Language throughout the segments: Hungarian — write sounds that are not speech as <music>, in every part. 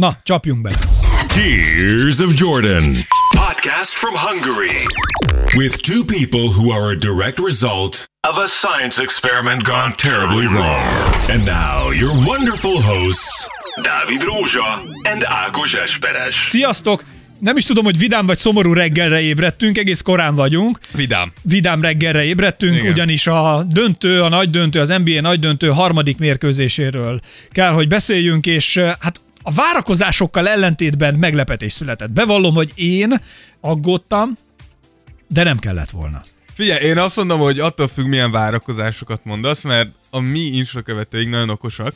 Na, csapjunk bele. Tears of Jordan. Podcast from Hungary. With two people who are a direct result of a science experiment gone terribly wrong. And now, your wonderful hosts, Dávid Rózsa and Ákos Esperes. Sziasztok! Nem is tudom, hogy vidám vagy szomorú reggelre ébredtünk, egész korán vagyunk. Vidám. Vidám reggelre ébredtünk, Igen. ugyanis a döntő, a nagy döntő, az NBA nagy döntő harmadik mérkőzéséről kell, hogy beszéljünk, és eh, hát a várakozásokkal ellentétben meglepetés született. Bevallom, hogy én aggódtam, de nem kellett volna. Figyelj, én azt mondom, hogy attól függ, milyen várakozásokat mondasz, mert a mi Insta követőink nagyon okosak,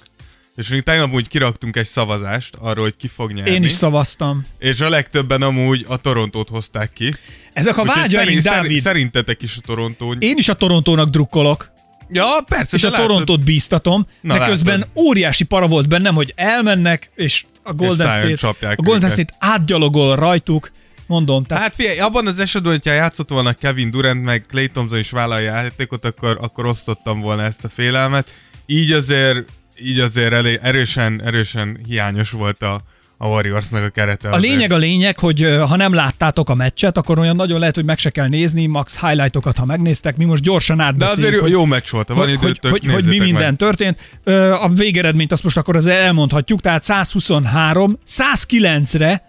és mi tegnap úgy kiraktunk egy szavazást arról, hogy ki fog nyerni. Én is szavaztam. És a legtöbben amúgy a Torontót hozták ki. Ezek a Úgyhogy vágyaink, szerint- Dávid. Szerintetek is a Torontó. Én is a Torontónak drukkolok, Ja, persze, és a látod- Torontót bíztatom, Na, de közben látod. óriási para volt bennem, hogy elmennek, és a Golden State, a Golden. State átgyalogol rajtuk, mondom, tehát Hát figyelj, abban az esetben, hogyha játszott volna Kevin Durant, meg Clay Thompson is vállalja játékot, akkor, akkor osztottam volna ezt a félelmet. Így azért, így azért elé, erősen, erősen hiányos volt a, a Warriorsnak a kerete. A azért. lényeg a lényeg, hogy ha nem láttátok a meccset, akkor olyan nagyon lehet, hogy meg se kell nézni, max highlightokat, ha megnéztek, mi most gyorsan De átbeszéljük. azért jó, hogy- jó meccs volt, van hogy, időtök, hogy, hogy mi nézzétek meg. minden történt. A végeredményt azt most akkor azért elmondhatjuk, tehát 123, 109-re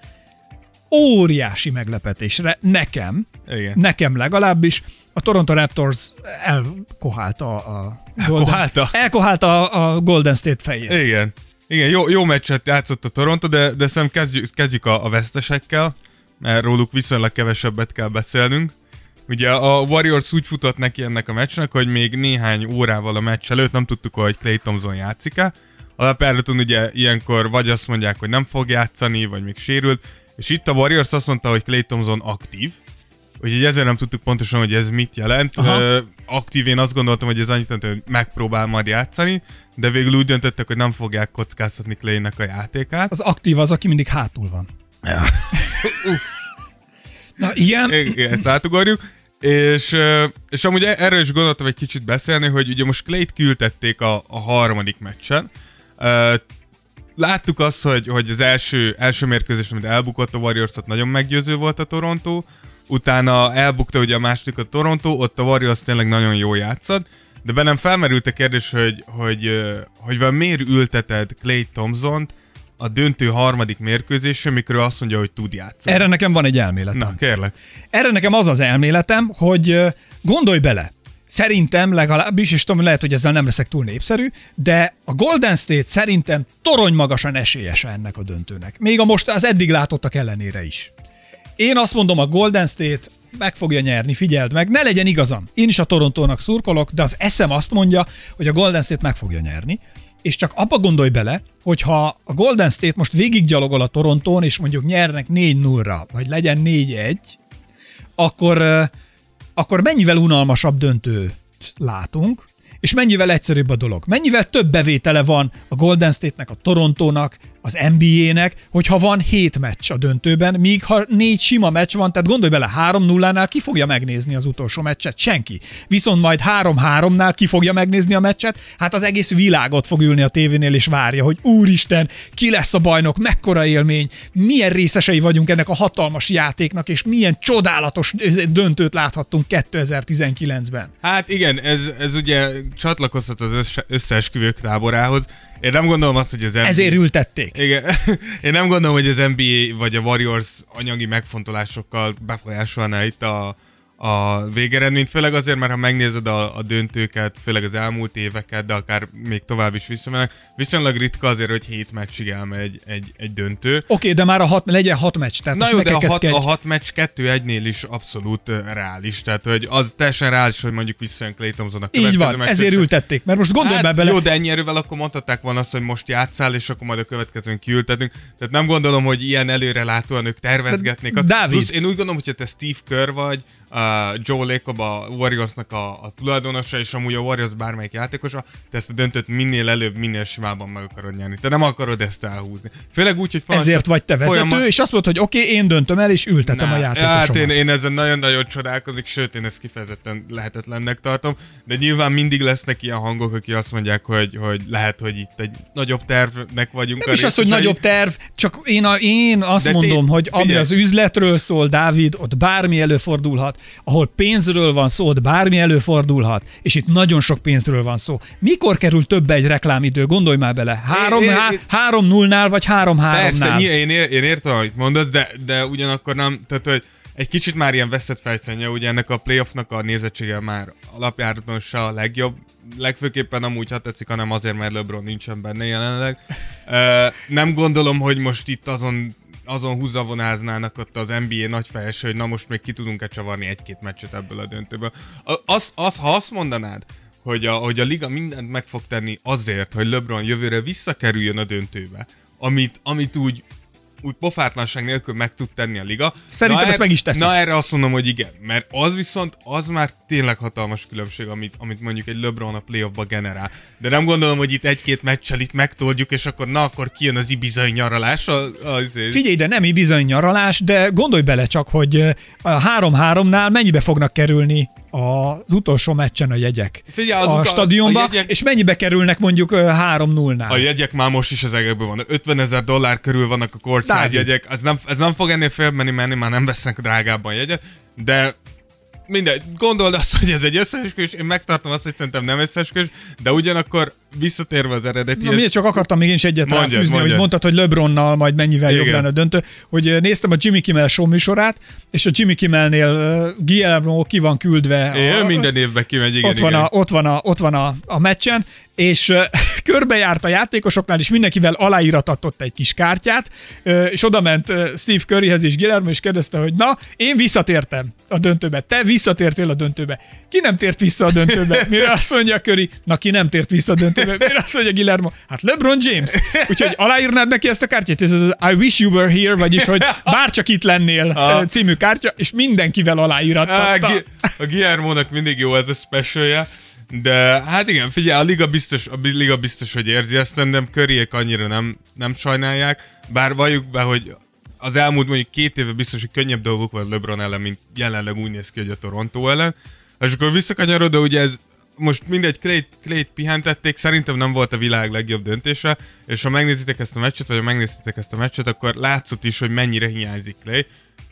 óriási meglepetésre nekem, Igen. nekem legalábbis, a Toronto Raptors elkohálta a Golden, Elkohálta? elkohálta a Golden State fejét. Igen. Igen, jó, jó meccset játszott a Toronto, de, de szerintem kezdjük, kezdjük a, a vesztesekkel, mert róluk viszonylag kevesebbet kell beszélnünk. Ugye a Warriors úgy futott neki ennek a meccsnek, hogy még néhány órával a meccs előtt nem tudtuk, hogy Clay Thompson játszik-e. Alapjáraton ugye ilyenkor vagy azt mondják, hogy nem fog játszani, vagy még sérült, és itt a Warriors azt mondta, hogy Clay Thompson aktív, Úgyhogy ezért nem tudtuk pontosan, hogy ez mit jelent. Aha. Ö, aktív én azt gondoltam, hogy ez annyit jelent, hogy megpróbál majd játszani, de végül úgy döntöttek, hogy nem fogják kockáztatni Claynek a játékát. Az aktív az, aki mindig hátul van. <laughs> Na ilyen, Igen, ezt átugorjuk. És, és amúgy e- erről is gondoltam egy kicsit beszélni, hogy ugye most Clayt küldették a, a harmadik meccsen. Láttuk azt, hogy, hogy az első, első mérkőzés, amit elbukott a warriors nagyon meggyőző volt a Toronto, utána elbukta ugye a második a Toronto, ott a Warriors tényleg nagyon jól játszott, de bennem felmerült a kérdés, hogy, hogy, hogy van miért ülteted Clay Thompson-t a döntő harmadik mérkőzésre, mikor ő azt mondja, hogy tud játszani. erre nekem van egy elméletem. Na, kérlek. Erre nekem az az elméletem, hogy gondolj bele, Szerintem legalábbis, és tudom, lehet, hogy ezzel nem leszek túl népszerű, de a Golden State szerintem torony magasan esélyes ennek a döntőnek. Még a most az eddig látottak ellenére is. Én azt mondom, a Golden State meg fogja nyerni, figyeld meg, ne legyen igazam. Én is a Torontónak szurkolok, de az eszem azt mondja, hogy a Golden State meg fogja nyerni. És csak abba gondolj bele, hogy ha a Golden State most végiggyalogol a Torontón, és mondjuk nyernek 4-0-ra, vagy legyen 4-1, akkor, akkor mennyivel unalmasabb döntőt látunk, és mennyivel egyszerűbb a dolog. Mennyivel több bevétele van a Golden State-nek, a Torontónak, az NBA-nek, hogyha van 7 meccs a döntőben, míg ha négy sima meccs van, tehát gondolj bele, 3-0-nál ki fogja megnézni az utolsó meccset? Senki. Viszont majd 3-3-nál ki fogja megnézni a meccset? Hát az egész világot fog ülni a tévénél és várja, hogy úristen, ki lesz a bajnok, mekkora élmény, milyen részesei vagyunk ennek a hatalmas játéknak, és milyen csodálatos döntőt láthattunk 2019-ben. Hát igen, ez, ez ugye csatlakozhat az össze, összeesküvők táborához. Én nem gondolom azt, hogy az NBA... Ezért ültették. Igen. <laughs> Én nem gondolom, hogy az NBA vagy a Warriors anyagi megfontolásokkal befolyásolná itt a, a végeredményt, főleg azért, mert ha megnézed a, a döntőket, főleg az elmúlt éveket, de akár még tovább is visszamennek, viszonylag ritka azért, hogy hét meccsig elmegy egy, egy döntő. Oké, okay, de már a hat, legyen hat meccs. Tehát Na jó, de a hat, a hat meccs kettő egynél is abszolút ö, reális. Tehát, hogy az teljesen reális, hogy mondjuk visszajön Clay Thompson a Így következő van, meccsre, ezért ültették. Mert most gondolj hát, bele, Jó, de ennyi erővel akkor mondhatták volna azt, hogy most játszál, és akkor majd a következőn kiültetünk. Tehát nem gondolom, hogy ilyen előrelátóan ők tervezgetnék. Azt. Dávid. Plusz én úgy gondolom, hogyha te Steve Kerr vagy, uh, Joe Lacob a Warriorsnak a, a tulajdonosa, és amúgy a Warriors bármelyik játékosa, te ezt a döntőt minél előbb, minél simábban meg akarod nyerni. Te nem akarod ezt elhúzni. Főleg úgy, hogy Ezért vagy te vezető, folyamat... és azt mondod, hogy oké, okay, én döntöm el, és ültetem Nah, a játékosomat. Hát én, én ezen nagyon-nagyon csodálkozik, sőt, én ezt kifejezetten lehetetlennek tartom, de nyilván mindig lesznek ilyen hangok, akik azt mondják, hogy, hogy lehet, hogy itt egy nagyobb tervnek vagyunk. Nem is az, hogy nagyobb terv, csak én, a, én azt de mondom, hogy ami az üzletről szól, Dávid, ott bármi előfordulhat, ahol pénzről van szó, ott bármi előfordulhat, és itt nagyon sok pénzről van szó. Mikor kerül több egy reklámidő? Gondolj már bele. Három, é, há, három nullnál, vagy három háromnál? Persze, én, én értem, amit mondasz, de, de ugyanakkor nem, tehát hogy egy kicsit már ilyen veszett fejszenje, ugye ennek a playoffnak a nézettsége már alapjáraton se a legjobb, legfőképpen amúgy, ha tetszik, hanem azért, mert LeBron nincsen benne jelenleg. nem gondolom, hogy most itt azon azon húzavonáznának ott az NBA nagy fejese, hogy na most még ki tudunk-e csavarni egy-két meccset ebből a döntőből. Az, az, ha azt mondanád, hogy a, hogy a liga mindent meg fog tenni azért, hogy LeBron jövőre visszakerüljön a döntőbe, amit, amit úgy úgy pofátlanság nélkül meg tud tenni a liga. Szerintem na ezt er, meg is teszi. Na erre azt mondom, hogy igen, mert az viszont, az már tényleg hatalmas különbség, amit, amit mondjuk egy LeBron a playoffba generál. De nem gondolom, hogy itt egy-két meccsel itt megtoldjuk, és akkor na, akkor kijön az ibizai nyaralás. A, az, Figyelj, de nem ibizai nyaralás, de gondolj bele csak, hogy a 3-3-nál mennyibe fognak kerülni az utolsó meccsen a jegyek Figyelj, az a utal, stadionba, a jegyek... és mennyibe kerülnek mondjuk 3-0-nál? A jegyek már most is az egekben van. 50 ezer dollár körül vannak a courtside jegyek. Ez nem, ez nem fog ennél félmenni menni, már nem vesznek drágábban jegyet, de mindegy, gondold azt, hogy ez egy összeesküvés, én megtartom azt, hogy szerintem nem összeesküvés, de ugyanakkor visszatérve az eredeti. Na, miért csak akartam még én is egyet mondjad, fűzni, mondjad. hogy mondtad, hogy LeBronnal majd mennyivel Igen. jobb lenne a döntő, hogy néztem a Jimmy Kimmel show műsorát, és a Jimmy Kimmelnél uh, Guillermo ki van küldve. É, a, minden évben kimegy, igen, ott van, igen. A, ott van, a, ott van a, a meccsen, és uh, <laughs> körbejárt a játékosoknál, és mindenkivel aláíratatott egy kis kártyát, uh, és oda ment uh, Steve Curryhez és Guillermo, és kérdezte, hogy na, én visszatértem a döntőbe, te visszatértél a döntőbe. Ki nem tért vissza a döntőbe? <laughs> Mire azt mondja Curry, na ki nem tért vissza a döntőbe? Mire azt mondja Guillermo, hát LeBron James. Úgyhogy aláírnád neki ezt a kártyát, ez az I wish you were here, vagyis hogy bárcsak itt lennél ah. című kártya, és mindenkivel aláírattatta. A Guillermo-nak mindig jó ez a specialja. De hát igen, figyelj, a liga biztos, a liga biztos hogy érzi ezt, szerintem köriek annyira nem, nem sajnálják, bár valljuk be, hogy az elmúlt mondjuk két éve biztos, hogy könnyebb dolgok volt LeBron ellen, mint jelenleg úgy néz ki, hogy a Toronto ellen. És akkor visszakanyarod, de ugye ez most mindegy, Clay-t, Clay-t pihentették, szerintem nem volt a világ legjobb döntése, és ha megnézitek ezt a meccset, vagy ha megnézitek ezt a meccset, akkor látszott is, hogy mennyire hiányzik Clay.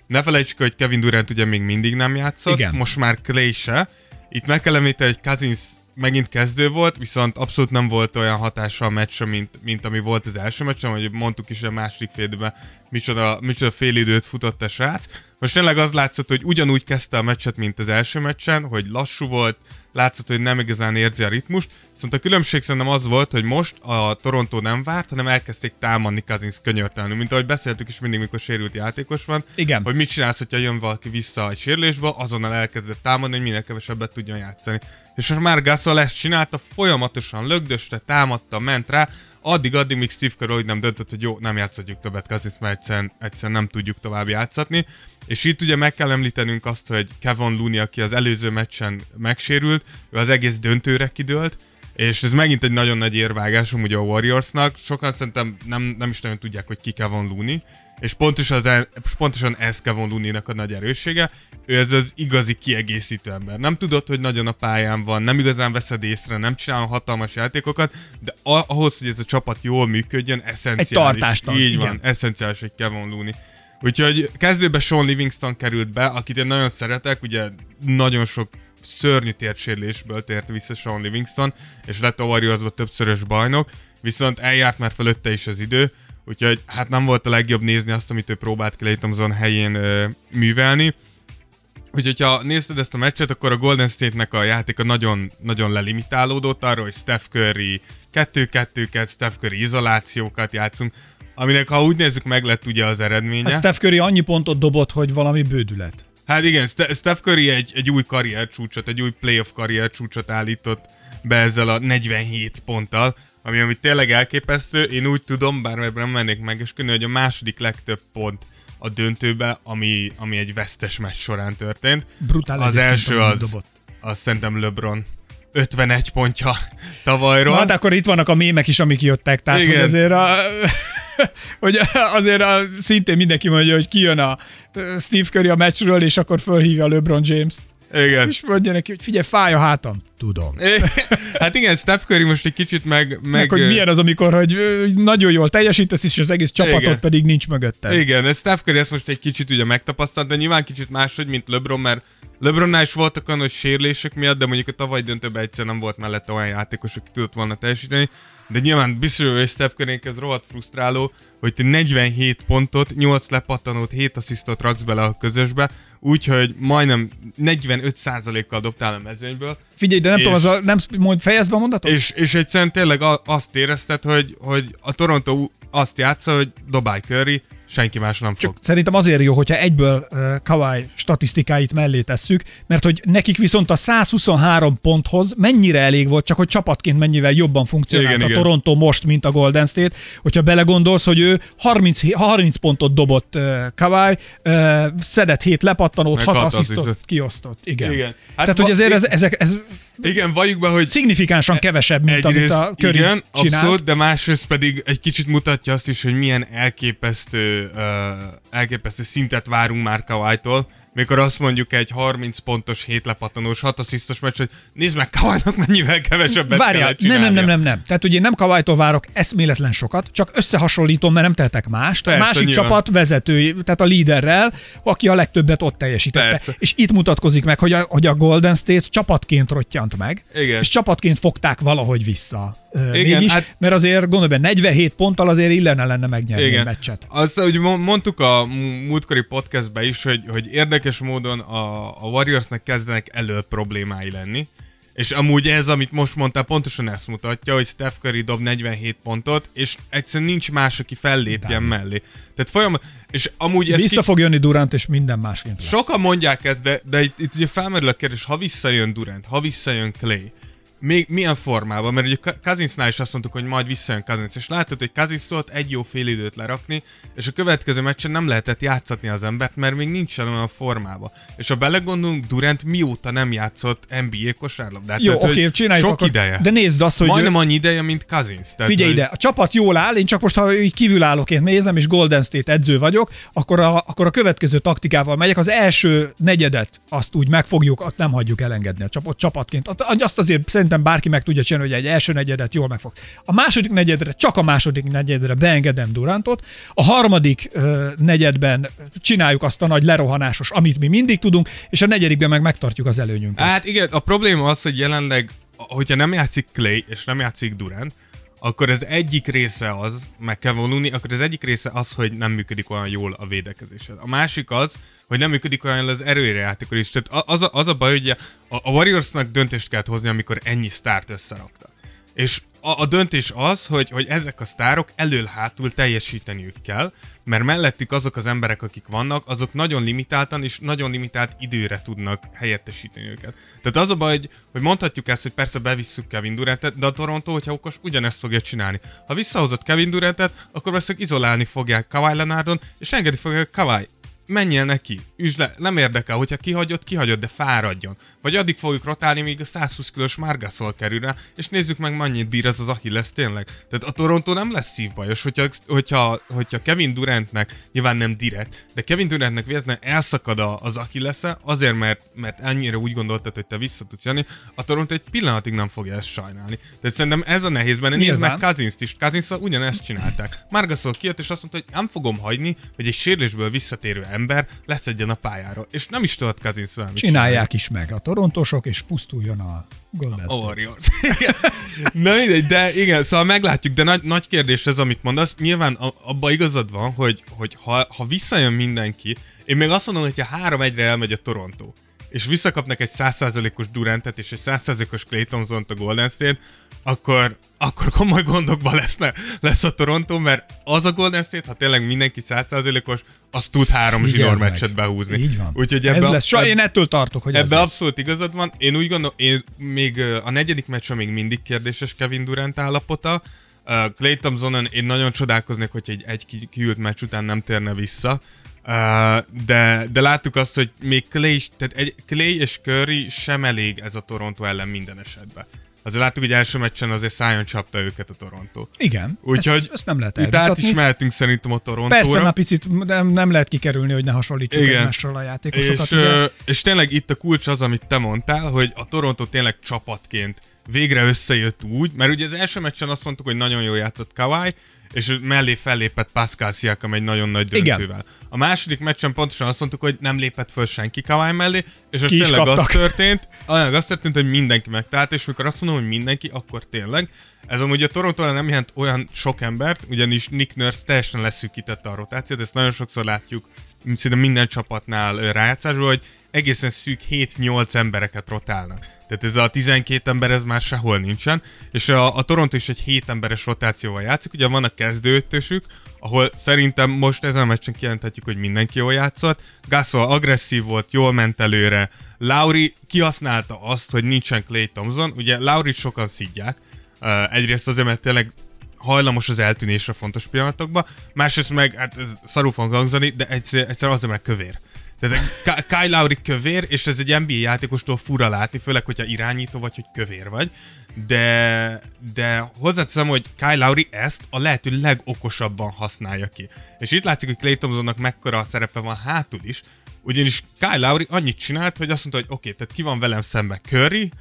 Ne felejtsük, hogy Kevin Durant ugye még mindig nem játszott, Igen. most már Clay se. Itt meg kell említeni, hogy Cousins megint kezdő volt, viszont abszolút nem volt olyan hatása a meccsre, mint, mint ami volt az első meccsen, vagy mondtuk is a második fél időben, micsoda, micsoda fél időt futott a srác. Most tényleg az látszott, hogy ugyanúgy kezdte a meccset, mint az első meccsen, hogy lassú volt, látszott, hogy nem igazán érzi a ritmust. Viszont a különbség szerintem az volt, hogy most a Toronto nem várt, hanem elkezdték támadni Cousins könyörtelenül. Mint ahogy beszéltük is mindig, mikor sérült játékos van. Igen. Hogy mit csinálsz, hogyha jön valaki vissza a sérülésbe, azonnal elkezdett támadni, hogy minél kevesebbet tudjon játszani. És most már Gasol ezt csinálta, folyamatosan lögdöste, támadta, ment rá, addig-addig, míg Steve Kerr nem döntött, hogy jó, nem játszhatjuk többet Cousins, mert egyszerűen, egyszerűen nem tudjuk tovább játszatni. És itt ugye meg kell említenünk azt, hogy Kevin Looney, aki az előző meccsen megsérült, ő az egész döntőre kidőlt, és ez megint egy nagyon nagy érvágásom ugye a Warriorsnak. Sokan szerintem nem, nem is nagyon tudják, hogy ki Kevin Looney, és pontosan, az, pontosan ez Kevin looney a nagy erőssége. Ő ez az igazi kiegészítő ember. Nem tudod, hogy nagyon a pályán van, nem igazán veszed észre, nem csinál hatalmas játékokat, de ahhoz, hogy ez a csapat jól működjön, eszenciális. Egy tartásnak, Így igen. van, eszenciális egy Kevin Looney. Úgyhogy kezdőben Sean Livingston került be, akit én nagyon szeretek, ugye nagyon sok szörnyű térsérlésből tért vissza Sean Livingston, és lett a többszörös bajnok, viszont eljárt már fölötte is az idő, úgyhogy hát nem volt a legjobb nézni azt, amit ő próbált Clay Thompson helyén ö, művelni. Úgyhogy ha nézted ezt a meccset, akkor a Golden State-nek a játéka nagyon, nagyon lelimitálódott arra, hogy Steph Curry 2-2-ket, Steph Curry izolációkat játszunk, aminek ha úgy nézzük, meg lett ugye az eredménye. Hát Steph Curry annyi pontot dobott, hogy valami bődület. Hát igen, Steph Curry egy, egy új karrier csúcsot, egy új playoff karrier csúcsot állított be ezzel a 47 ponttal, ami, ami tényleg elképesztő. Én úgy tudom, bár ebben nem mennék megesküdni, hogy a második legtöbb pont a döntőbe, ami, ami egy vesztes meccs során történt. Brutál az első az, dobott. az szerintem LeBron 51 pontja <laughs> tavalyról. Hát akkor itt vannak a mémek is, amik jöttek, tehát Igen. hogy azért a, <laughs> hogy azért a, szintén mindenki mondja, hogy kijön a Steve Curry a meccsről, és akkor fölhívja LeBron James-t, Igen. és mondja neki, hogy figyelj, fáj a hátam. Tudom. <laughs> hát igen, Steph Curry most egy kicsit meg... meg, Meg, hogy milyen az, amikor hogy nagyon jól teljesítesz, és az egész csapatot Igen. pedig nincs mögötted. Igen, ez Steph Curry ezt most egy kicsit ugye megtapasztalt, de nyilván kicsit máshogy, mint LeBron, mert LeBronnál is voltak olyan, hogy sérülések miatt, de mondjuk a tavaly döntőben egyszer nem volt mellette olyan játékos, aki tudott volna teljesíteni. De nyilván biztos, hogy Steph curry ez rohadt frusztráló, hogy te 47 pontot, 8 lepattanót, 7 asszisztot raksz bele a közösbe, úgyhogy majdnem 45%-kal dobtál a mezőnyből, Figyelj, de nem És- tudom, az a, nem mond, fejezd be a mondatot? és, és egyszerűen tényleg azt érezted, hogy, hogy a Toronto azt játsza, hogy dobálj Curry, senki más nem fog. Csak szerintem azért jó, hogyha egyből uh, Kawai statisztikáit mellé tesszük, mert hogy nekik viszont a 123 ponthoz mennyire elég volt, csak hogy csapatként mennyivel jobban funkcionált Igen, a igen. Toronto most, mint a Golden State. Hogyha belegondolsz, hogy ő 30, 30 pontot dobott uh, Kawai, uh, szedett 7 lepattanót, Meg 6 hat asszisztot kiosztott. Igen. Igen. Hát Tehát, hogy azért ez, ezek, ez Igen, valljuk be, hogy szignifikánsan kevesebb, mint amit a Curry igen, csinált. abszolút, de másrészt pedig egy kicsit mutatja azt is, hogy milyen elképesztő, uh, elképesztő szintet várunk már Kawhi-tól, mikor azt mondjuk egy 30 pontos, 7 lepattanós, 6 asszisztos meccs, hogy nézd meg Kawhi-nak mennyivel kevesebbet Várjál, nem, nem, nem, nem, nem. Tehát ugye nem Kawai-tól várok eszméletlen sokat, csak összehasonlítom, mert nem tehetek mást. Persze, a másik nyilván. csapat vezetői, tehát a líderrel, aki a legtöbbet ott teljesítette. Persze. És itt mutatkozik meg, hogy a, hogy a Golden State csapatként rottyant meg, Igen. és csapatként fogták valahogy vissza. Igen, mégis, hát- mert azért gondolj be, 47 ponttal azért illene lenne megnyerni a Igen. meccset. Azt, hogy mo- mondtuk a múltkori podcastben is, hogy, hogy érdekes módon a, a Warriorsnek kezdenek elő problémái lenni. És amúgy ez, amit most mondtál, pontosan ezt mutatja, hogy Steph Curry dob 47 pontot, és egyszerűen nincs más, aki fellépjen mellé. Tehát folyamat, és amúgy ez Vissza fog jönni Durant, és minden másként lesz. Sokan mondják ezt, de, de itt, itt ugye felmerül a kérdés, ha visszajön Durant, ha visszajön Clay, még milyen formában? Mert ugye Ka- Cousinsnál is azt mondtuk, hogy majd visszajön Cousins, és látod, hogy Cousins tudott egy jó fél időt lerakni, és a következő meccsen nem lehetett játszatni az embert, mert még nincsen olyan formában. És ha belegondolunk, Durant mióta nem játszott NBA kosárlabdát. Jó, Tehát, oké, csináljuk Sok akkor. ideje. De nézd azt, hogy Majdnem annyi ideje, mint Cousins. Tehát, Figyelj hogy- ide, a csapat jól áll, én csak most, ha így kívülállóként nézem, és Golden State edző vagyok, akkor a, akkor a következő taktikával megyek. Az első negyedet azt úgy megfogjuk, azt nem hagyjuk elengedni a csapat, csapatként. Azt azért szerintem bárki meg tudja csinálni, hogy egy első negyedet jól megfog. A második negyedre, csak a második negyedre beengedem Durantot, a harmadik ö, negyedben csináljuk azt a nagy lerohanásos, amit mi mindig tudunk, és a negyedikben meg megtartjuk az előnyünket. Hát igen, a probléma az, hogy jelenleg, hogyha nem játszik Clay és nem játszik Durant, akkor az egyik része az, meg kell vonulni, akkor az egyik része az, hogy nem működik olyan jól a védekezésed. A másik az, hogy nem működik olyan jól az erőre játékor is. Tehát az a, az a baj, hogy a, a Warriorsnak döntést kellett hozni, amikor ennyi sztárt összeraktak. És a, a döntés az, hogy, hogy ezek a sztárok elől-hátul teljesíteniük kell, mert mellettük azok az emberek, akik vannak, azok nagyon limitáltan és nagyon limitált időre tudnak helyettesíteni őket. Tehát az a baj, hogy, hogy mondhatjuk ezt, hogy persze bevisszük Kevin Durantet, de a Toronto, hogyha okos, ugyanezt fogja csinálni. Ha visszahozott Kevin Durantet, akkor valószínűleg izolálni fogják Kawhi Leonardon, és engedi fogják Kawhi menjél neki, üsd le, nem érdekel, hogyha kihagyod, kihagyod, de fáradjon. Vagy addig fogjuk rotálni, míg a 120 kilós Margasol kerül rá, és nézzük meg, mennyit bír ez az Achilles tényleg. Tehát a Toronto nem lesz szívbajos, hogyha, hogyha, hogyha Kevin Durantnek, nyilván nem direkt, de Kevin Durantnek véletlenül elszakad az achilles azért, mert, mert ennyire úgy gondoltad, hogy te vissza tudsz jönni, a Toronto egy pillanatig nem fogja ezt sajnálni. Tehát szerintem ez a nehéz benne. Nézd meg Cousins-t is. cousins ugyanezt csinálták. Margasol kijött, és azt mondta, hogy nem fogom hagyni, hogy egy sérülésből visszatérő ember leszedjen a pályáról. És nem is tudott Cousins velem mit Csinálják is meg a torontosok, és pusztuljon a Golden. State. Warriors. <laughs> Na mindegy, de igen, szóval meglátjuk, de nagy, nagy kérdés ez, amit mondasz. Nyilván a- abba igazad van, hogy, hogy ha, ha visszajön mindenki, én még azt mondom, hogy ha három egyre elmegy a Toronto, és visszakapnak egy 100%-os Durantet és egy 100%-os Clay Thompson-t a Golden State, akkor, akkor komoly gondokban lesz, lesz a Toronto, mert az a Golden State, ha tényleg mindenki 100%-os, az tud három zsinór meccset behúzni. Így van. Úgyhogy ez ebbe, lesz. Sa, én ettől tartok, hogy ez Ebbe abszolút igazad van. Én úgy gondolom, én még a negyedik meccsen még mindig kérdéses Kevin Durant állapota. Uh, Clay Thompsonon én nagyon csodálkoznék, hogy egy, egy ki- kiült meccs után nem térne vissza. De, de láttuk azt, hogy még Clay, is- tehát egy, Clay és Curry sem elég ez a Toronto ellen minden esetben. Azért láttuk, hogy első meccsen azért szájon csapta őket a Toronto. Igen, Úgyhogy ezt, ezt nem lehet Itt át is mehetünk szerintem a Torontóra. Persze, már picit nem, nem lehet kikerülni, hogy ne hasonlítsuk Igen. egymással a játékosokat. És, ugye? és tényleg itt a kulcs az, amit te mondtál, hogy a Toronto tényleg csapatként végre összejött úgy, mert ugye az első meccsen azt mondtuk, hogy nagyon jól játszott Kawhi, és mellé fellépett Pascal Siakam egy nagyon nagy Igen. döntővel. A második meccsen pontosan azt mondtuk, hogy nem lépett föl senki Kawhi mellé, és is tényleg az kaptak. történt, olyan az történt, hogy mindenki megtalált, és mikor azt mondom, hogy mindenki, akkor tényleg. Ez amúgy a toronto nem jelent olyan sok embert, ugyanis Nick Nurse teljesen leszűkítette a rotációt, ezt nagyon sokszor látjuk szinte minden csapatnál rájátszásban, hogy egészen szűk 7-8 embereket rotálnak. Tehát ez a 12 ember, ez már sehol nincsen, és a, a Toronto is egy 7 emberes rotációval játszik, ugye vannak kezdőötösük, ahol szerintem most ezen a meccsen kijelenthetjük, hogy mindenki jól játszott. Gasol agresszív volt, jól ment előre. Lauri kihasználta azt, hogy nincsen Clay Thompson. Ugye Lauri sokan szidják. Uh, egyrészt azért, mert tényleg hajlamos az eltűnésre fontos pillanatokban, másrészt meg, hát ez szarul fog hangzani, de egyszer, egyszer azért, mert kövér. Tehát Ka- Kyle Lowry kövér, és ez egy NBA játékostól fura látni, főleg, hogyha irányító vagy, hogy kövér vagy. De, de hozzáteszem, hogy Kyle Lowry ezt a lehető legokosabban használja ki. És itt látszik, hogy Clay Thompsonnak mekkora a szerepe van hátul is, ugyanis Kyle Lowry annyit csinált, hogy azt mondta, hogy oké, okay, tehát ki van velem szemben Curry,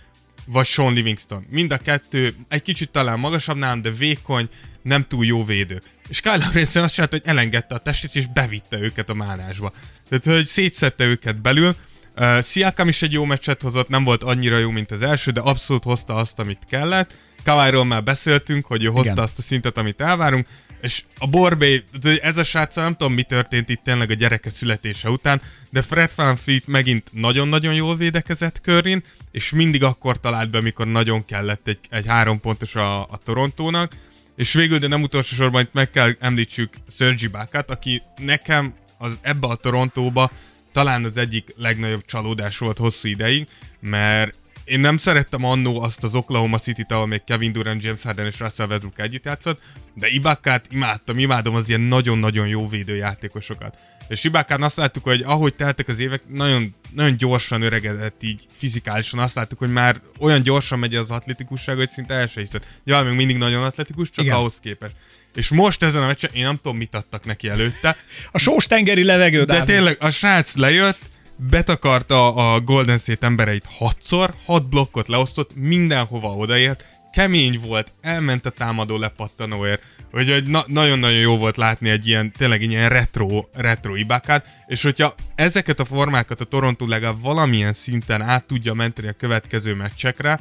vagy Sean Livingston. Mind a kettő egy kicsit talán magasabb nálam, de vékony, nem túl jó védő. És Kyle egyszerűen azt csinálta, hogy elengedte a testét, és bevitte őket a mánásba. Tehát, hogy szétszette őket belül. Uh, Siakam is egy jó meccset hozott, nem volt annyira jó, mint az első, de abszolút hozta azt, amit kellett. Kawairól már beszéltünk, hogy ő hozta Igen. azt a szintet, amit elvárunk, és a Borbé, ez a srác, nem tudom, mi történt itt tényleg a gyereke születése után, de Fred Van Fleet megint nagyon-nagyon jól védekezett körén, és mindig akkor talált be, amikor nagyon kellett egy, egy három pontos a, a Torontónak, és végül, de nem utolsó sorban itt meg kell említsük Sergi Bákát, aki nekem az ebbe a Torontóba talán az egyik legnagyobb csalódás volt hosszú ideig, mert én nem szerettem annó azt az Oklahoma City-t, ahol még Kevin Durant, James Harden és Russell Westbrook együtt játszott, de Ibakát imádtam, imádom az ilyen nagyon-nagyon jó védőjátékosokat. És Ibakán azt láttuk, hogy ahogy teltek az évek, nagyon, nagyon gyorsan öregedett így fizikálisan, azt láttuk, hogy már olyan gyorsan megy az atletikusság, hogy szinte el se hiszed. Ja, még mindig nagyon atletikus, csak. Igen. ahhoz képest. És most ezen a meccsen, én nem tudom, mit adtak neki előtte, A sós tengeri levegő, de Dávid. tényleg a srác lejött, betakarta a Golden State embereit hatszor, hat blokkot leosztott, mindenhova odaért, kemény volt, elment a támadó lepattanóért, úgyhogy na- nagyon-nagyon jó volt látni egy ilyen, tényleg ilyen retro, retro ibákát, és hogyha ezeket a formákat a Toronto legalább valamilyen szinten át tudja menteni a következő meccsekre,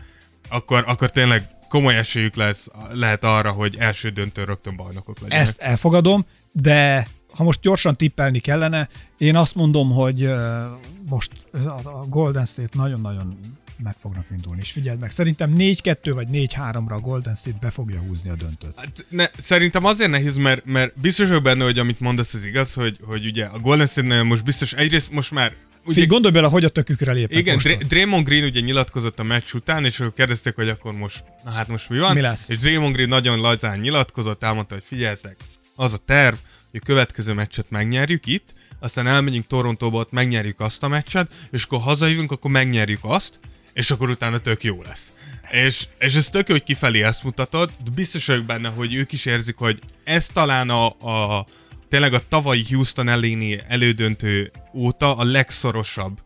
akkor, akkor tényleg komoly esélyük lesz, lehet arra, hogy első döntő rögtön bajnokok legyenek. Ezt elfogadom, de ha most gyorsan tippelni kellene, én azt mondom, hogy most a Golden State nagyon-nagyon meg fognak indulni. És figyeld meg, szerintem 4-2 vagy 4-3-ra a Golden State be fogja húzni a döntőt. Hát ne, szerintem azért nehéz, mert, mert biztos vagyok benne, hogy amit mondasz, az igaz, hogy, hogy ugye a Golden State most biztos egyrészt most már ugye, Figyelj, gondolj bele, hogy a tökükre lépnek igen. Dr- Draymond Green ugye nyilatkozott a meccs után, és akkor kérdezték, hogy akkor most, na hát most mi van? Mi lesz? És Draymond Green nagyon lazán nyilatkozott, elmondta, hogy figyeltek, az a terv, hogy a következő meccset megnyerjük itt, aztán elmegyünk Torontóba, ott megnyerjük azt a meccset, és akkor hazajövünk, akkor megnyerjük azt, és akkor utána tök jó lesz. És, és ez tök jó, hogy kifelé ezt mutatod, de biztos vagyok benne, hogy ők is érzik, hogy ez talán a, a tényleg a tavalyi Houston elléni elődöntő óta a legszorosabb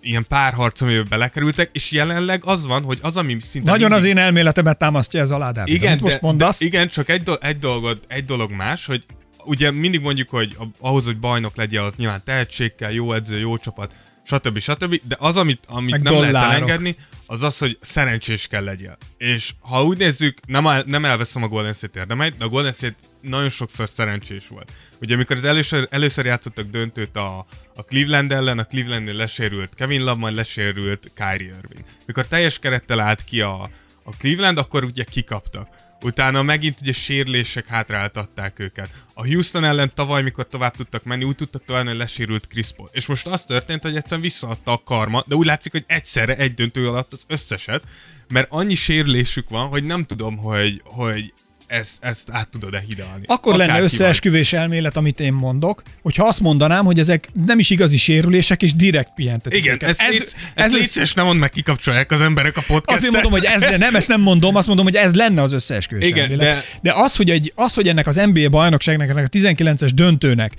ilyen párharc, amiben belekerültek, és jelenleg az van, hogy az, ami szinte Nagyon mindig... az én elméletemet támasztja ez alá, Dávid. Igen, Amit most de, mondasz. De, igen, csak egy, do- egy, dolog, egy dolog más, hogy ugye mindig mondjuk, hogy ahhoz, hogy bajnok legyen, az nyilván tehetség kell, jó edző, jó csapat. stb. stb. De az, amit, amit Meg nem lehet dollárok. elengedni, az az, hogy szerencsés kell legyél. És ha úgy nézzük, nem, el, nem elveszem a Golden State érdemeit, de a Golden State nagyon sokszor szerencsés volt. Ugye amikor az először, először játszottak döntőt a, a Cleveland ellen, a Clevelandnél lesérült Kevin Love, majd lesérült Kyrie Irving. Mikor teljes kerettel állt ki a, a Cleveland, akkor ugye kikaptak. Utána megint ugye sérülések hátráltatták őket. A Houston ellen tavaly, mikor tovább tudtak menni, úgy tudtak tovább, hogy lesérült Chris Paul. És most az történt, hogy egyszerűen visszaadta a karma, de úgy látszik, hogy egyszerre egy döntő alatt az összeset, mert annyi sérülésük van, hogy nem tudom, hogy, hogy ezt, ezt át tudod-e hidalni. Akkor lenne összeesküvés elmélet, amit én mondok, hogyha azt mondanám, hogy ezek nem is igazi sérülések, és direkt pihentetik. Igen, őket. ez, ez, ez, ez az- létszes, nem mondd meg, kikapcsolják az emberek a podcastet. Azért mondom, hogy ez nem, ezt nem mondom, azt mondom, hogy ez lenne az összeesküvés Igen, elmélet. de- de az, hogy, egy, az, hogy ennek az NBA bajnokságnak, ennek a 19-es döntőnek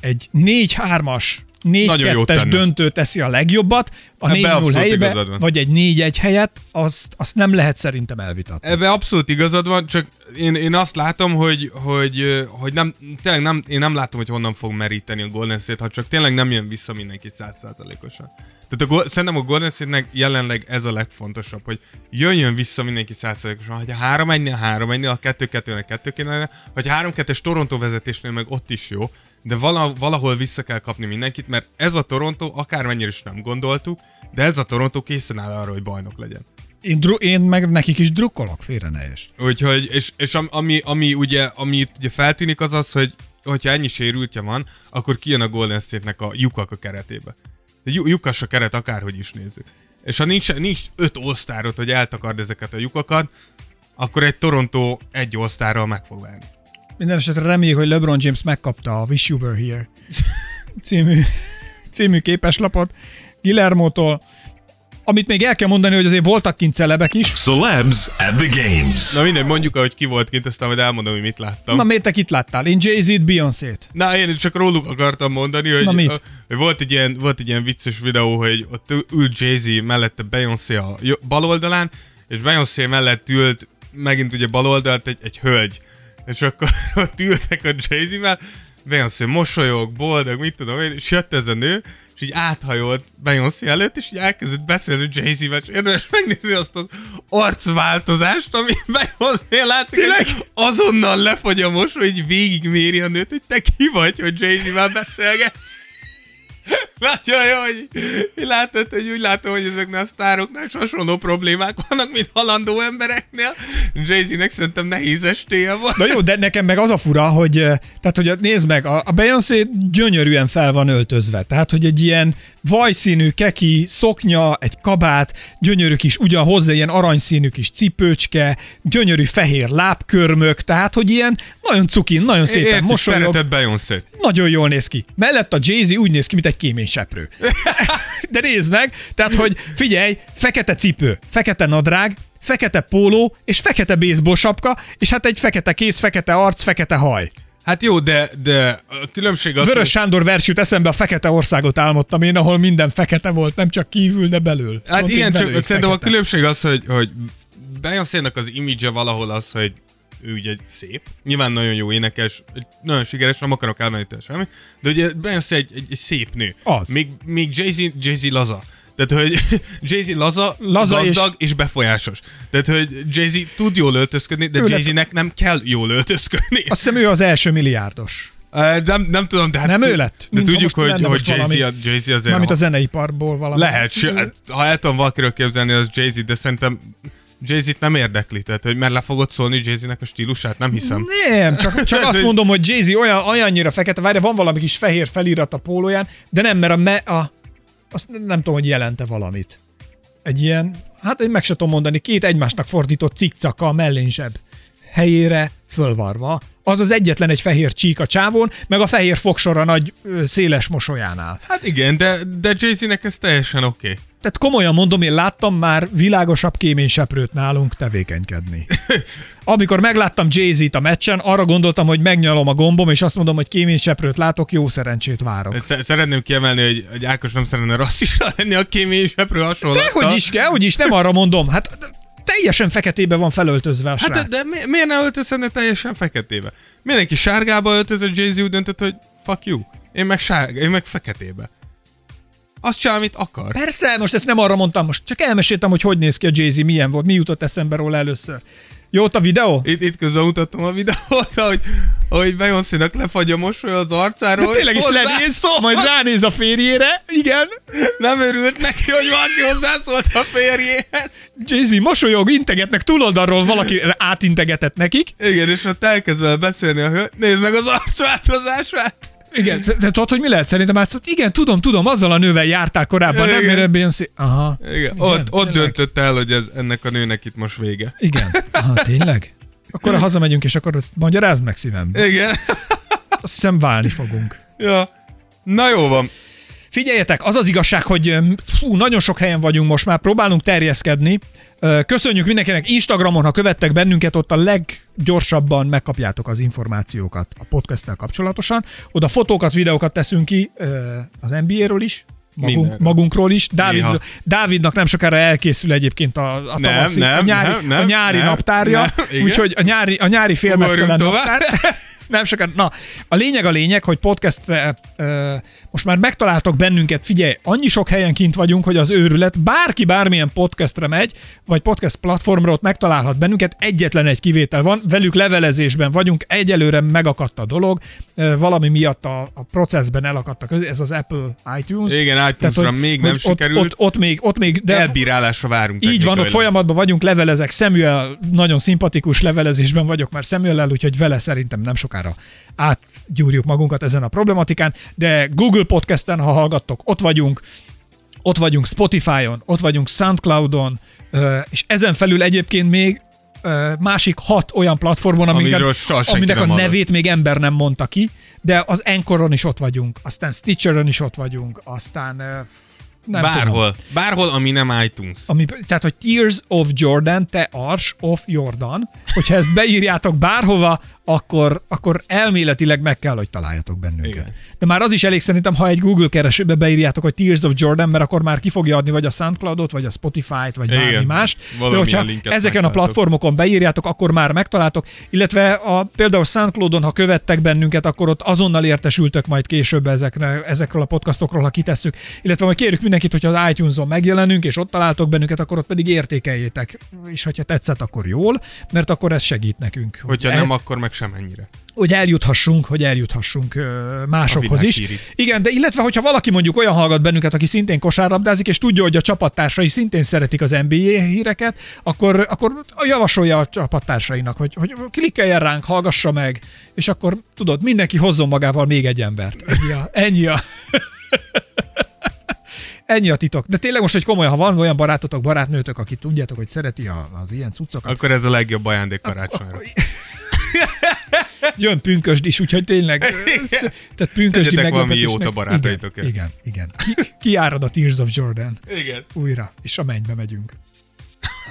egy 4-3-as, Nagyon jót 4-2-es tenne. döntő teszi a legjobbat, a Ebbe 4-0 abszolút helyébe, vagy egy 4-1 helyett, azt, azt nem lehet szerintem elvitatni. Ebbe abszolút igazad van, csak én, én azt látom, hogy, hogy, hogy nem, tényleg nem, én nem látom, hogy honnan fog meríteni a Golden State, ha csak tényleg nem jön vissza mindenki százszázalékosan. Tehát a, szerintem a Golden State-nek jelenleg ez a legfontosabb, hogy jöjjön vissza mindenki százszázalékosan. Ha 3 1 3 1 a 2 2 2 2 vagy 3 2 Toronto vezetésnél meg ott is jó, de vala, valahol vissza kell kapni mindenkit, mert ez a Toronto, akármennyire is nem gondoltuk, de ez a Toronto készen áll arra, hogy bajnok legyen. Én, dru- én meg nekik is drukkolok, félre ne esd. Úgyhogy, és, és am- ami, ami ugye, ami itt ugye feltűnik az az, hogy hogyha ennyi sérültje van, akkor kijön a Golden State-nek a lyukak a keretébe. Lyukas a keret, akárhogy is nézzük. És ha nincs, nincs öt osztárot, hogy eltakard ezeket a lyukakat, akkor egy Toronto egy osztárral meg fog válni. Minden esetre reméljük, hogy LeBron James megkapta a Wish You Were Here <laughs> című, című képeslapot Guillermo-tól. Amit még el kell mondani, hogy azért voltak kint celebek is. Celebs at the games. Na mindegy, mondjuk, ahogy ki volt kint, aztán majd elmondom, hogy mit láttam. Na miért te itt láttál? Én Jay-Z-t, Beyoncé-t. Na, én csak róluk akartam mondani, hogy, Na, mit? a- hogy volt, egy ilyen, volt egy ilyen vicces videó, hogy ott ül Jay-Z mellette Beyoncé a bal oldalán, és Beyoncé mellett ült megint ugye bal oldalt egy, egy hölgy. És akkor <laughs> ott ültek a Jay-Z-vel, Beyoncé mosolyog, boldog, mit tudom én, és jött ez a nő, és így áthajolt Beyoncé előtt, és így elkezdett beszélni Jay-Z-vel, és érdemes megnézni azt az arcváltozást, ami <laughs> Beyoncé látszik, hogy azonnal lefogy a mosoly, így végigméri a nőt, hogy te ki vagy, hogy Jay-Z-vel beszélgetsz. Nagyon jó, hogy látod, hogy úgy látom, hogy ezeknél a sztároknál is hasonló problémák vannak, mint halandó embereknél. Jay-Z-nek szerintem nehéz estéje van. Na jó, de nekem meg az a fura, hogy, eh, tehát, hogy nézd meg, a Beyoncé gyönyörűen fel van öltözve. Tehát, hogy egy ilyen vajszínű keki szoknya, egy kabát, gyönyörű kis, ugyan hozzá ilyen aranyszínű kis cipőcske, gyönyörű fehér lábkörmök, tehát, hogy ilyen nagyon cukin, nagyon szépen Értjük, mosolyog. beyoncé Nagyon jól néz ki. Mellett a Jay-Z úgy néz ki, mint egy kéményseprő. De nézd meg, tehát, hogy figyelj, fekete cipő, fekete nadrág, fekete póló és fekete baseball sapka, és hát egy fekete kéz, fekete arc, fekete haj. Hát jó, de, de a különbség az, Vörös Sándor vers jut eszembe, a fekete országot álmodtam én, ahol minden fekete volt, nem csak kívül, de belül. Hát Pont igen, csak szerintem a különbség az, hogy, hogy Beyoncé-nak az imidzse valahol az, hogy ő ugye szép, nyilván nagyon jó énekes, nagyon sikeres, nem akarok elmenni tőle semmi, de ugye Beyoncé egy, egy, egy szép nő. Az. Még, még Jay-Z, Jay-Z laza. Tehát, hogy <laughs> Jay-Z laza, Laza gazdag és... és befolyásos. Tehát, hogy Jay-Z tud jól öltözködni, de Jay-Z-nek nem kell jól öltözködni. Azt hiszem ő az első milliárdos. Uh, nem, nem tudom, de hát... Nem ő lett? De tudjuk, hogy, lenne hogy Jay-Z, valami- Jay-Z azért... Mármint a zeneiparból valami. Lehet, hát, ha el tudom valakiről képzelni, az Jay-Z, de szerintem Jay-Z-t nem érdekli, tehát hogy mert le fogod szólni Jay-Z-nek a stílusát, nem hiszem. Nem, csak, <laughs> csak azt mondom, hogy Jay-Z olyan, olyannyira fekete, várja, van valami kis fehér felirat a pólóján, de nem, mert a, me, a azt nem tudom, hogy jelente valamit. Egy ilyen, hát én meg se tudom mondani, két egymásnak fordított cikcaka a mellényzseb helyére fölvarva. Az az egyetlen egy fehér csík a csávón, meg a fehér fogsor a nagy ö, széles mosolyánál. Hát igen, de, de Jay-Z-nek ez teljesen oké. Okay. Tehát komolyan mondom, én láttam már világosabb kéményseprőt nálunk tevékenykedni. <laughs> Amikor megláttam Jay-Z-t a meccsen, arra gondoltam, hogy megnyalom a gombom, és azt mondom, hogy kéményseprőt látok, jó szerencsét várok. Sz- Szeretném kiemelni, hogy, hogy Ákos nem szeretne rasszista lenni a kémény seprő hasonlata. Dehogy is kell, hogy is, nem arra mondom. Hát teljesen feketébe van felöltözve a Hát srác. de, de mi- miért ne öltözhetne teljesen feketébe? Mindenki sárgába öltözött, Jay-Z úgy döntött, hogy fuck you. Én meg, sárga, én meg feketébe. Azt csinál, amit akar. Persze, most ezt nem arra mondtam, most csak elmeséltem, hogy hogy néz ki a Jay-Z, milyen volt, mi jutott eszembe róla először. Jó ott a videó? Itt, itt közben mutattam a videót, hogy, hogy Beyoncé-nak lefagy a mosoly az arcáról. De tényleg is lenéz, hozzászól. majd ránéz a férjére, igen. Nem örült neki, hogy valaki hozzászólt a férjéhez. Jay-Z mosolyog, integetnek túloldalról, valaki átintegetett nekik. Igen, és ott elkezd vele beszélni a hölgy. Nézd meg az arcváltozását. Igen, de tudod, hogy mi lehet szerintem átszott? Igen, tudom, tudom, azzal a nővel jártál korábban, nem Igen. mire Beyoncé. Aha. Igen, ott, ott tényleg. döntött el, hogy ez, ennek a nőnek itt most vége. Igen. Aha, tényleg? Akkor hazamegyünk, és akkor magyarázd meg szívem. Igen. Azt hiszem válni fogunk. ja. Na jó van. Figyeljetek, az az igazság, hogy fú, nagyon sok helyen vagyunk most már, próbálunk terjeszkedni. Köszönjük mindenkinek Instagramon, ha követtek bennünket, ott a leggyorsabban megkapjátok az információkat a podcasttel kapcsolatosan. Oda fotókat, videókat teszünk ki az NBA-ről is, magunk, Mindenről. magunkról is. Dávid, Néha. Dávidnak nem sokára elkészül egyébként a, a, Nem, tavaszi, nem, a nyári, nem, nem, a nyári nem, naptárja, nem, úgyhogy a nyári, a nyári félmeztelen naptár. <laughs> Nem sokat. Na, a lényeg a lényeg, hogy podcastre ö, most már megtaláltok bennünket, figyelj, annyi sok helyen kint vagyunk, hogy az őrület, bárki bármilyen podcastre megy, vagy podcast platformra ott megtalálhat bennünket, egyetlen egy kivétel van, velük levelezésben vagyunk, egyelőre megakadt a dolog, ö, valami miatt a, a processben elakadt a közé, ez az Apple iTunes. Igen, iTunes-ra hogy- még nem hogy sikerült. Ott, ott, ott, még, ott még, de Elbírálásra várunk. így van, ott folyamatban vagyunk, levelezek, Samuel, nagyon szimpatikus levelezésben vagyok már Samuel-el, úgyhogy vele szerintem nem sokára átgyúrjuk magunkat ezen a problematikán, de Google Podcasten, ha hallgattok, ott vagyunk, ott vagyunk Spotify-on, ott vagyunk Soundcloud-on, és ezen felül egyébként még másik hat olyan platformon, senki aminek a nevét még ember nem mondta ki, de az Anchoron is ott vagyunk, aztán Stitcheron is ott vagyunk, aztán nem tudom. Bárhol. Bárhol, ami nem iTunes. Ami, tehát, hogy Tears of Jordan, te ars of Jordan, hogyha ezt beírjátok bárhova, akkor, akkor elméletileg meg kell, hogy találjatok bennünket. Igen. De már az is elég szerintem, ha egy Google keresőbe beírjátok, hogy Tears of Jordan, mert akkor már ki fogja adni vagy a Soundcloudot, vagy a Spotify-t, vagy bármi Igen. más. De Valamilyen hogyha ezeken a platformokon beírjátok, akkor már megtaláltok, illetve a, például Soundcloudon, ha követtek bennünket, akkor ott azonnal értesültök majd később ezekre, ezekről a podcastokról, ha kitesszük, illetve majd kérjük mindenkit, hogyha az iTunes-on megjelenünk, és ott találtok bennünket, akkor ott pedig értékeljétek. És hogyha tetszett, akkor jól, mert akkor ez segít nekünk. hogy Hogyha el- nem, akkor meg sem ennyire. hogy eljuthassunk, hogy eljuthassunk másokhoz is. Igen, de illetve, hogyha valaki mondjuk olyan hallgat bennünket, aki szintén kosárlabdázik, és tudja, hogy a csapattársai szintén szeretik az NBA híreket, akkor, akkor javasolja a csapattársainak, hogy, hogy klikkeljen ránk, hallgassa meg, és akkor tudod, mindenki hozzon magával még egy embert. Ennyi a, ennyi a, <laughs> ennyi a titok. De tényleg most, hogy komolyan, ha van olyan barátotok, barátnőtök, aki tudjátok, hogy szereti az ilyen cuccokat, Akkor ez a legjobb ajándék karácsonyra. Jön pünkösd is, úgyhogy tényleg, tehát pünkösdi Tegyetek valami jót a barátaitokért. Igen, igen. igen. Ki, kiárad a Tears of Jordan Igen. újra, és a mennybe megyünk.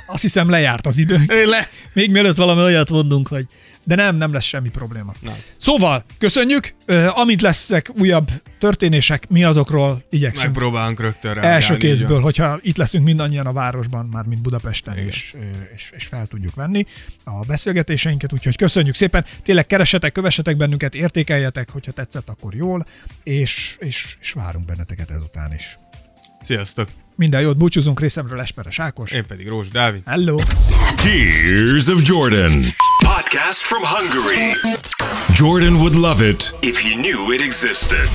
Azt hiszem lejárt az idő. Le. Még mielőtt valami olyat mondunk, hogy de nem, nem lesz semmi probléma. Nem. Szóval, köszönjük, amint lesznek újabb történések, mi azokról igyekszünk. Megpróbálunk rögtön reagálni, Első kézből, hogyha itt leszünk mindannyian a városban, már mint Budapesten, és, és, és fel tudjuk venni a beszélgetéseinket, úgyhogy köszönjük szépen. Tényleg keressetek, kövessetek bennünket, értékeljetek, hogyha tetszett, akkor jól, és, és, és várunk benneteket ezután is. Sziasztok. Minden jót, búcsúzunk részemről Esperes Ákos. Én pedig Rós Dávid. Hello! Tears of Jordan. Podcast from Hungary. Jordan would love it If he knew it existed.